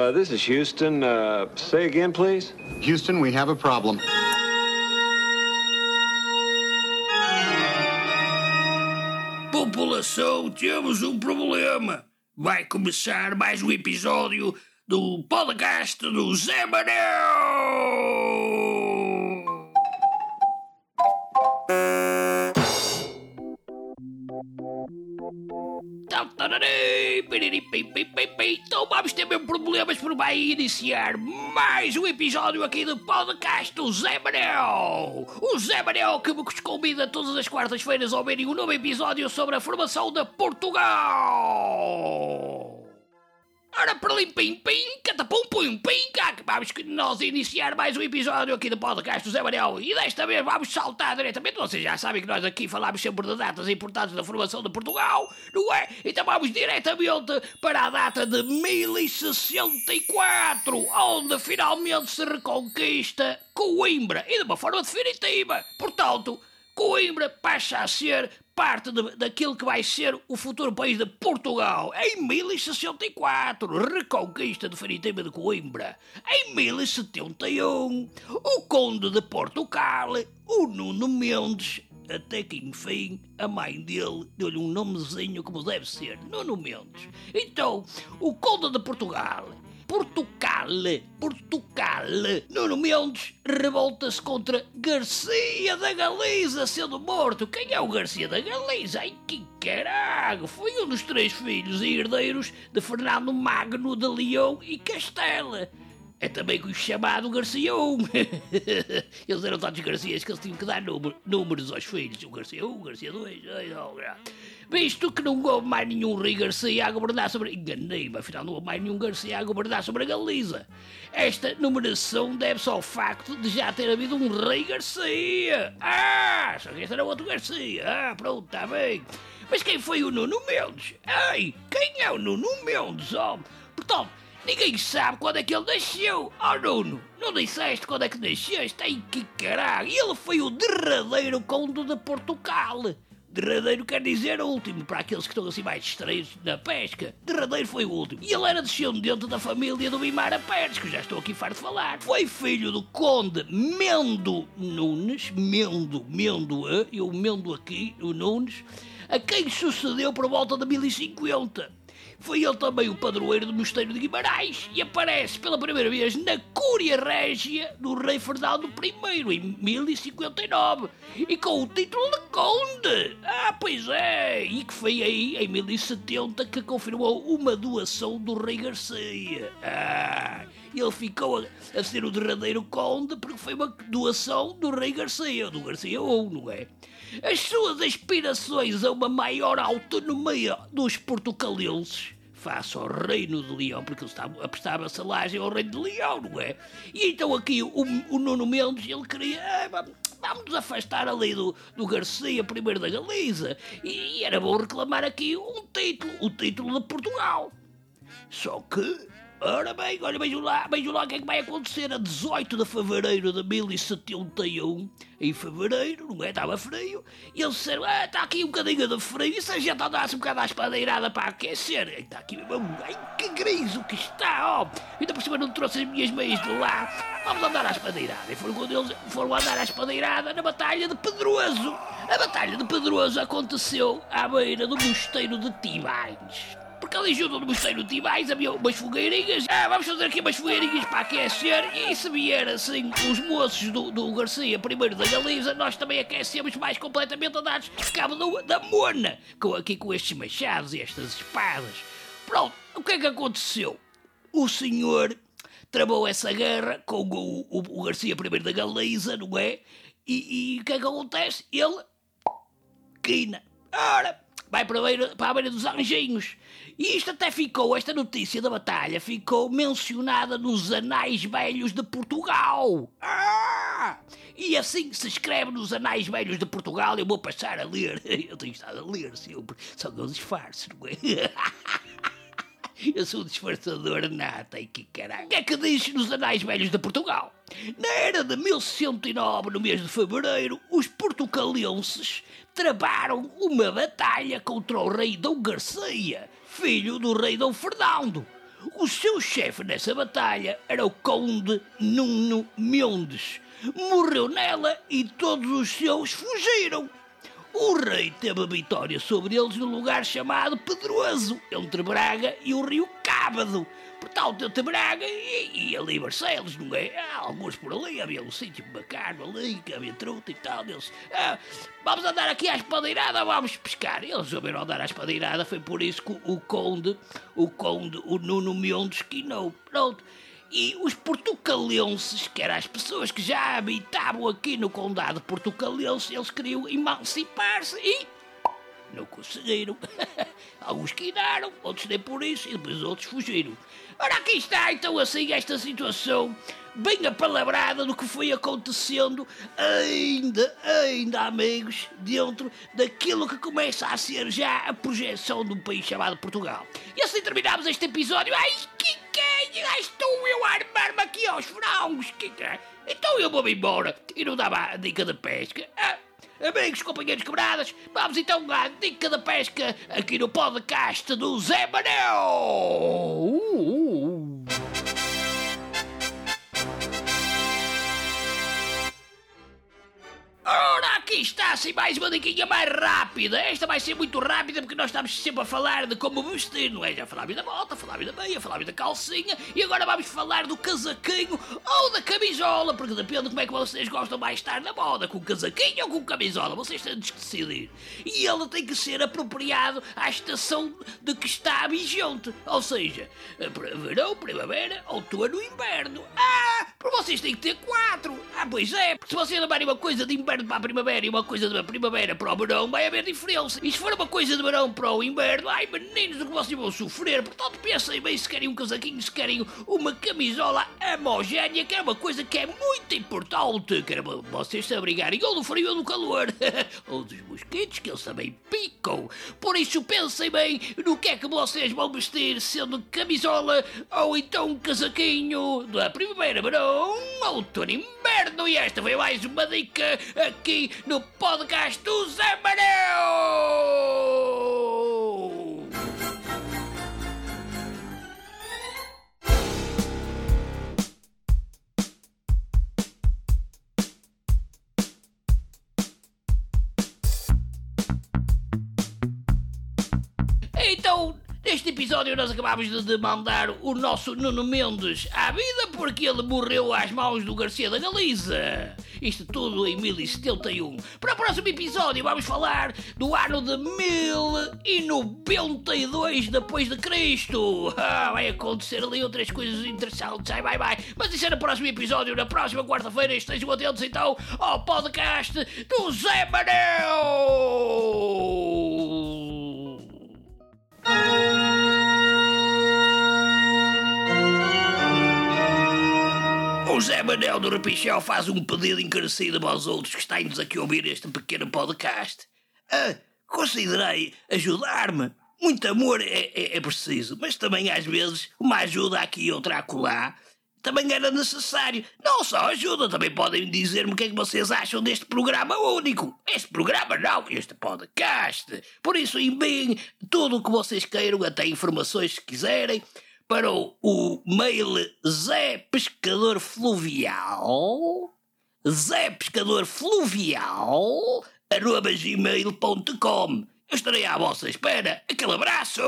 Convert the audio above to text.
Uh, this is Houston. Uh, say again, please. Houston, we have a problem. População, temos um problema. Vai começar mais um episódio do podcast do Zé Manel. Então vamos ter mesmo problemas por vai iniciar mais um episódio aqui do podcast do Zé Manel. O Zé Manel que vos convida todas as quartas-feiras a ouvirem um novo episódio sobre a formação de Portugal. Ora, perlim, pim, pim, catapum, pum, pim, cac. Vamos que nós iniciar mais um episódio aqui do podcast do Zé Manel. E desta vez vamos saltar diretamente. Vocês já sabem que nós aqui falamos sempre de datas importantes da formação de Portugal, não é? Então vamos diretamente para a data de 1064, onde finalmente se reconquista Coimbra. E de uma forma definitiva. Portanto, Coimbra passa a ser parte de, daquilo que vai ser o futuro país de Portugal. Em 1064, reconquista definitiva de Coimbra. Em 1071, o conde de Portugal, o Nuno Mendes, até que enfim a mãe dele deu-lhe um nomezinho como deve ser, Nuno Mendes. Então, o conde de Portugal Portugal, Portugal. Nuno Mendes revolta-se contra Garcia da Galiza sendo morto. Quem é o Garcia da Galiza? Ai que caralho! Foi um dos três filhos e herdeiros de Fernando Magno de Leão e Castela. É também o chamado Garcia 1. eles eram tantos Garcias que eles tinham que dar número, números aos filhos. O Garcia 1, o Garcia 2. Ai, oh, Visto que não houve mais nenhum rei Garcia a governar sobre. Enganei-me, afinal não houve mais nenhum Garcia a governar sobre a Galiza. Esta numeração deve-se ao facto de já ter havido um rei Garcia. Ah, só que este era outro Garcia. Ah, pronto, está bem. Mas quem foi o Nuno Mendes? Ei, quem é o Nuno Mendes, homem? Portanto, ninguém sabe quando é que ele nasceu. Oh, Nuno, não disseste quando é que nasceste? Ai, que caralho. Ele foi o derradeiro conde de Portugal. Derradeiro quer dizer último, para aqueles que estão assim mais distraídos na pesca. Derradeiro foi o último. E ele era descendente da família do Bimara Pérez, que já estou aqui farto de falar. Foi filho do conde Mendo Nunes, Mendo, Mendo, eu Mendo aqui, o Nunes, a quem sucedeu por volta de 1050. Foi ele também o padroeiro do Mosteiro de Guimarães e aparece pela primeira vez na Cúria Régia do rei Fernando I em 1059 e com o título de Conde. Ah, pois é, e que foi aí em 1070 que confirmou uma doação do rei Garcia. Ah, ele ficou a, a ser o derradeiro Conde porque foi uma doação do rei Garcia, do Garcia I, não é? As suas aspirações a uma maior autonomia dos portucalenses face ao reino de Leão, porque ele estava a prestar vassalagem ao reino de Leão, não é? E então aqui o, o Nuno Mendes, ele queria... Ah, vamos afastar ali do, do Garcia, primeiro da Galiza. E era bom reclamar aqui um título, o título de Portugal. Só que Ora bem, olha, vejam lá, vejam lá o que é que vai acontecer a 18 de fevereiro de 1071. Em fevereiro, não é? Estava frio. E eles disseram: Ah, está aqui um bocadinho de frio. E se a gente andasse um bocado à espadeirada para aquecer? Está aqui mesmo. Ai, que griso que está, ó. Ainda por cima não trouxe as minhas meias de lá. Vamos andar à espadeirada. E foram quando eles foram andar à espadeirada na Batalha de Pedroso. A Batalha de Pedroso aconteceu à beira do Mosteiro de Tibães porque ali junto do Mosteiro de Tibais havia umas fogueirinhas. Ah, vamos fazer aqui umas fogueirinhas para aquecer. E se vier assim os moços do, do Garcia, primeiro da Galiza, nós também aquecemos mais completamente a dados cabo do, da Mona. Com, aqui com estes machados e estas espadas. Pronto, o que é que aconteceu? O senhor travou essa guerra com o, o, o Garcia primeiro da Galiza, não é? E, e o que é que acontece? Ele. Quina. Ora, vai para a beira, para a beira dos anjinhos. E isto até ficou, esta notícia da batalha ficou mencionada nos Anais Velhos de Portugal. Ah! E assim se escreve nos Anais Velhos de Portugal, eu vou passar a ler. Eu tenho estado a ler sempre, só que eu não é? Eu sou um disfarçador nata e que caralho. É que diz nos Anais Velhos de Portugal? Na era de 1109, no mês de fevereiro, os portucalenses travaram uma batalha contra o rei Dom Garcia, filho do rei Dom Fernando. O seu chefe nessa batalha era o Conde Nuno Mendes. Morreu nela e todos os seus fugiram. O rei teve a vitória sobre eles num lugar chamado Pedroso, entre Braga e o rio Cábado. Portanto, entre Braga e, e ali Barcelos, não é? Há alguns por ali, havia um sítio bacana ali, que havia truta e tal. Eles, ah, vamos andar aqui à espadeirada, vamos pescar. Eles souberam andar à espadeirada, foi por isso que o, o conde, o conde, o Nuno Mendes, quinou. Pronto. E os portucalenses, que eram as pessoas que já habitavam aqui no condado portucalense, eles queriam emancipar-se e não conseguiram. Alguns quinaram, outros nem por isso, e depois outros fugiram. Ora, aqui está então assim esta situação bem apalabrada do que foi acontecendo ainda, ainda, amigos, dentro daquilo que começa a ser já a projeção de um país chamado Portugal. E assim terminamos este episódio. Ai, que é? Estou eu a armar-me aqui aos frangos. Então eu vou-me embora e não dava a dica de pesca. Ah, Amigos, companheiros quebradas, vamos então à dica da pesca aqui no podcast do Zé Manel. Uh, uh. Aqui está assim mais uma diquinha mais rápida. Esta vai ser muito rápida porque nós estamos sempre a falar de como vestir, não é? Já falámos da bota, falámos da meia, falámos da calcinha e agora vamos falar do casaquinho ou da camisola, porque depende de como é que vocês gostam mais estar na moda, com casaquinho ou com camisola. Vocês têm de decidir. E ele tem que ser apropriado à estação de que está vigente. Ou seja, verão, primavera, outono e inverno. Ah, porque vocês têm que ter quatro. Ah, pois é, se vocês levarem uma coisa de inverno para a primavera e uma coisa da primavera para o verão, vai haver diferença. E se for uma coisa de verão para o inverno, ai meninos, o que vocês vão sofrer. Portanto, pensem bem se querem um casaquinho, se querem uma camisola homogénea, que é uma coisa que é muito importante. Que era vocês se abrigarem ou do frio ou do calor. ou dos mosquitos, que eles também picam. Por isso, pensem bem no que é que vocês vão vestir, sendo camisola ou então um casaquinho da primavera, verão, outono inverno. E esta foi mais uma dica aqui no podcast do Zé Manel! Então, neste episódio nós acabámos de demandar o nosso Nuno Mendes à vida porque ele morreu às mãos do Garcia da Galiza. Isto tudo em 1071. Para o próximo episódio vamos falar do ano de 1092 depois de Cristo. Ah, vai acontecer ali outras coisas interessantes. Ai, vai, vai. Mas isso é no próximo episódio, na próxima quarta-feira. Estejam atentos então ao podcast do Zé Manel. Manel do Repichel faz um pedido encarecido aos outros que estão-nos aqui a ouvir este pequeno podcast. Ah, considerei ajudar-me. Muito amor é, é, é, preciso, mas também às vezes uma ajuda aqui e outra acolá também era necessário. Não só ajuda, também podem dizer-me o que é que vocês acham deste programa único. Este programa não, este podcast. Por isso enviem tudo o que vocês queiram, até informações se quiserem, para o, mail Zé Pescador Fluvial. Zé Pescador Fluvial arroba gmail.com. Eu estarei à vossa espera. Aquele abraço!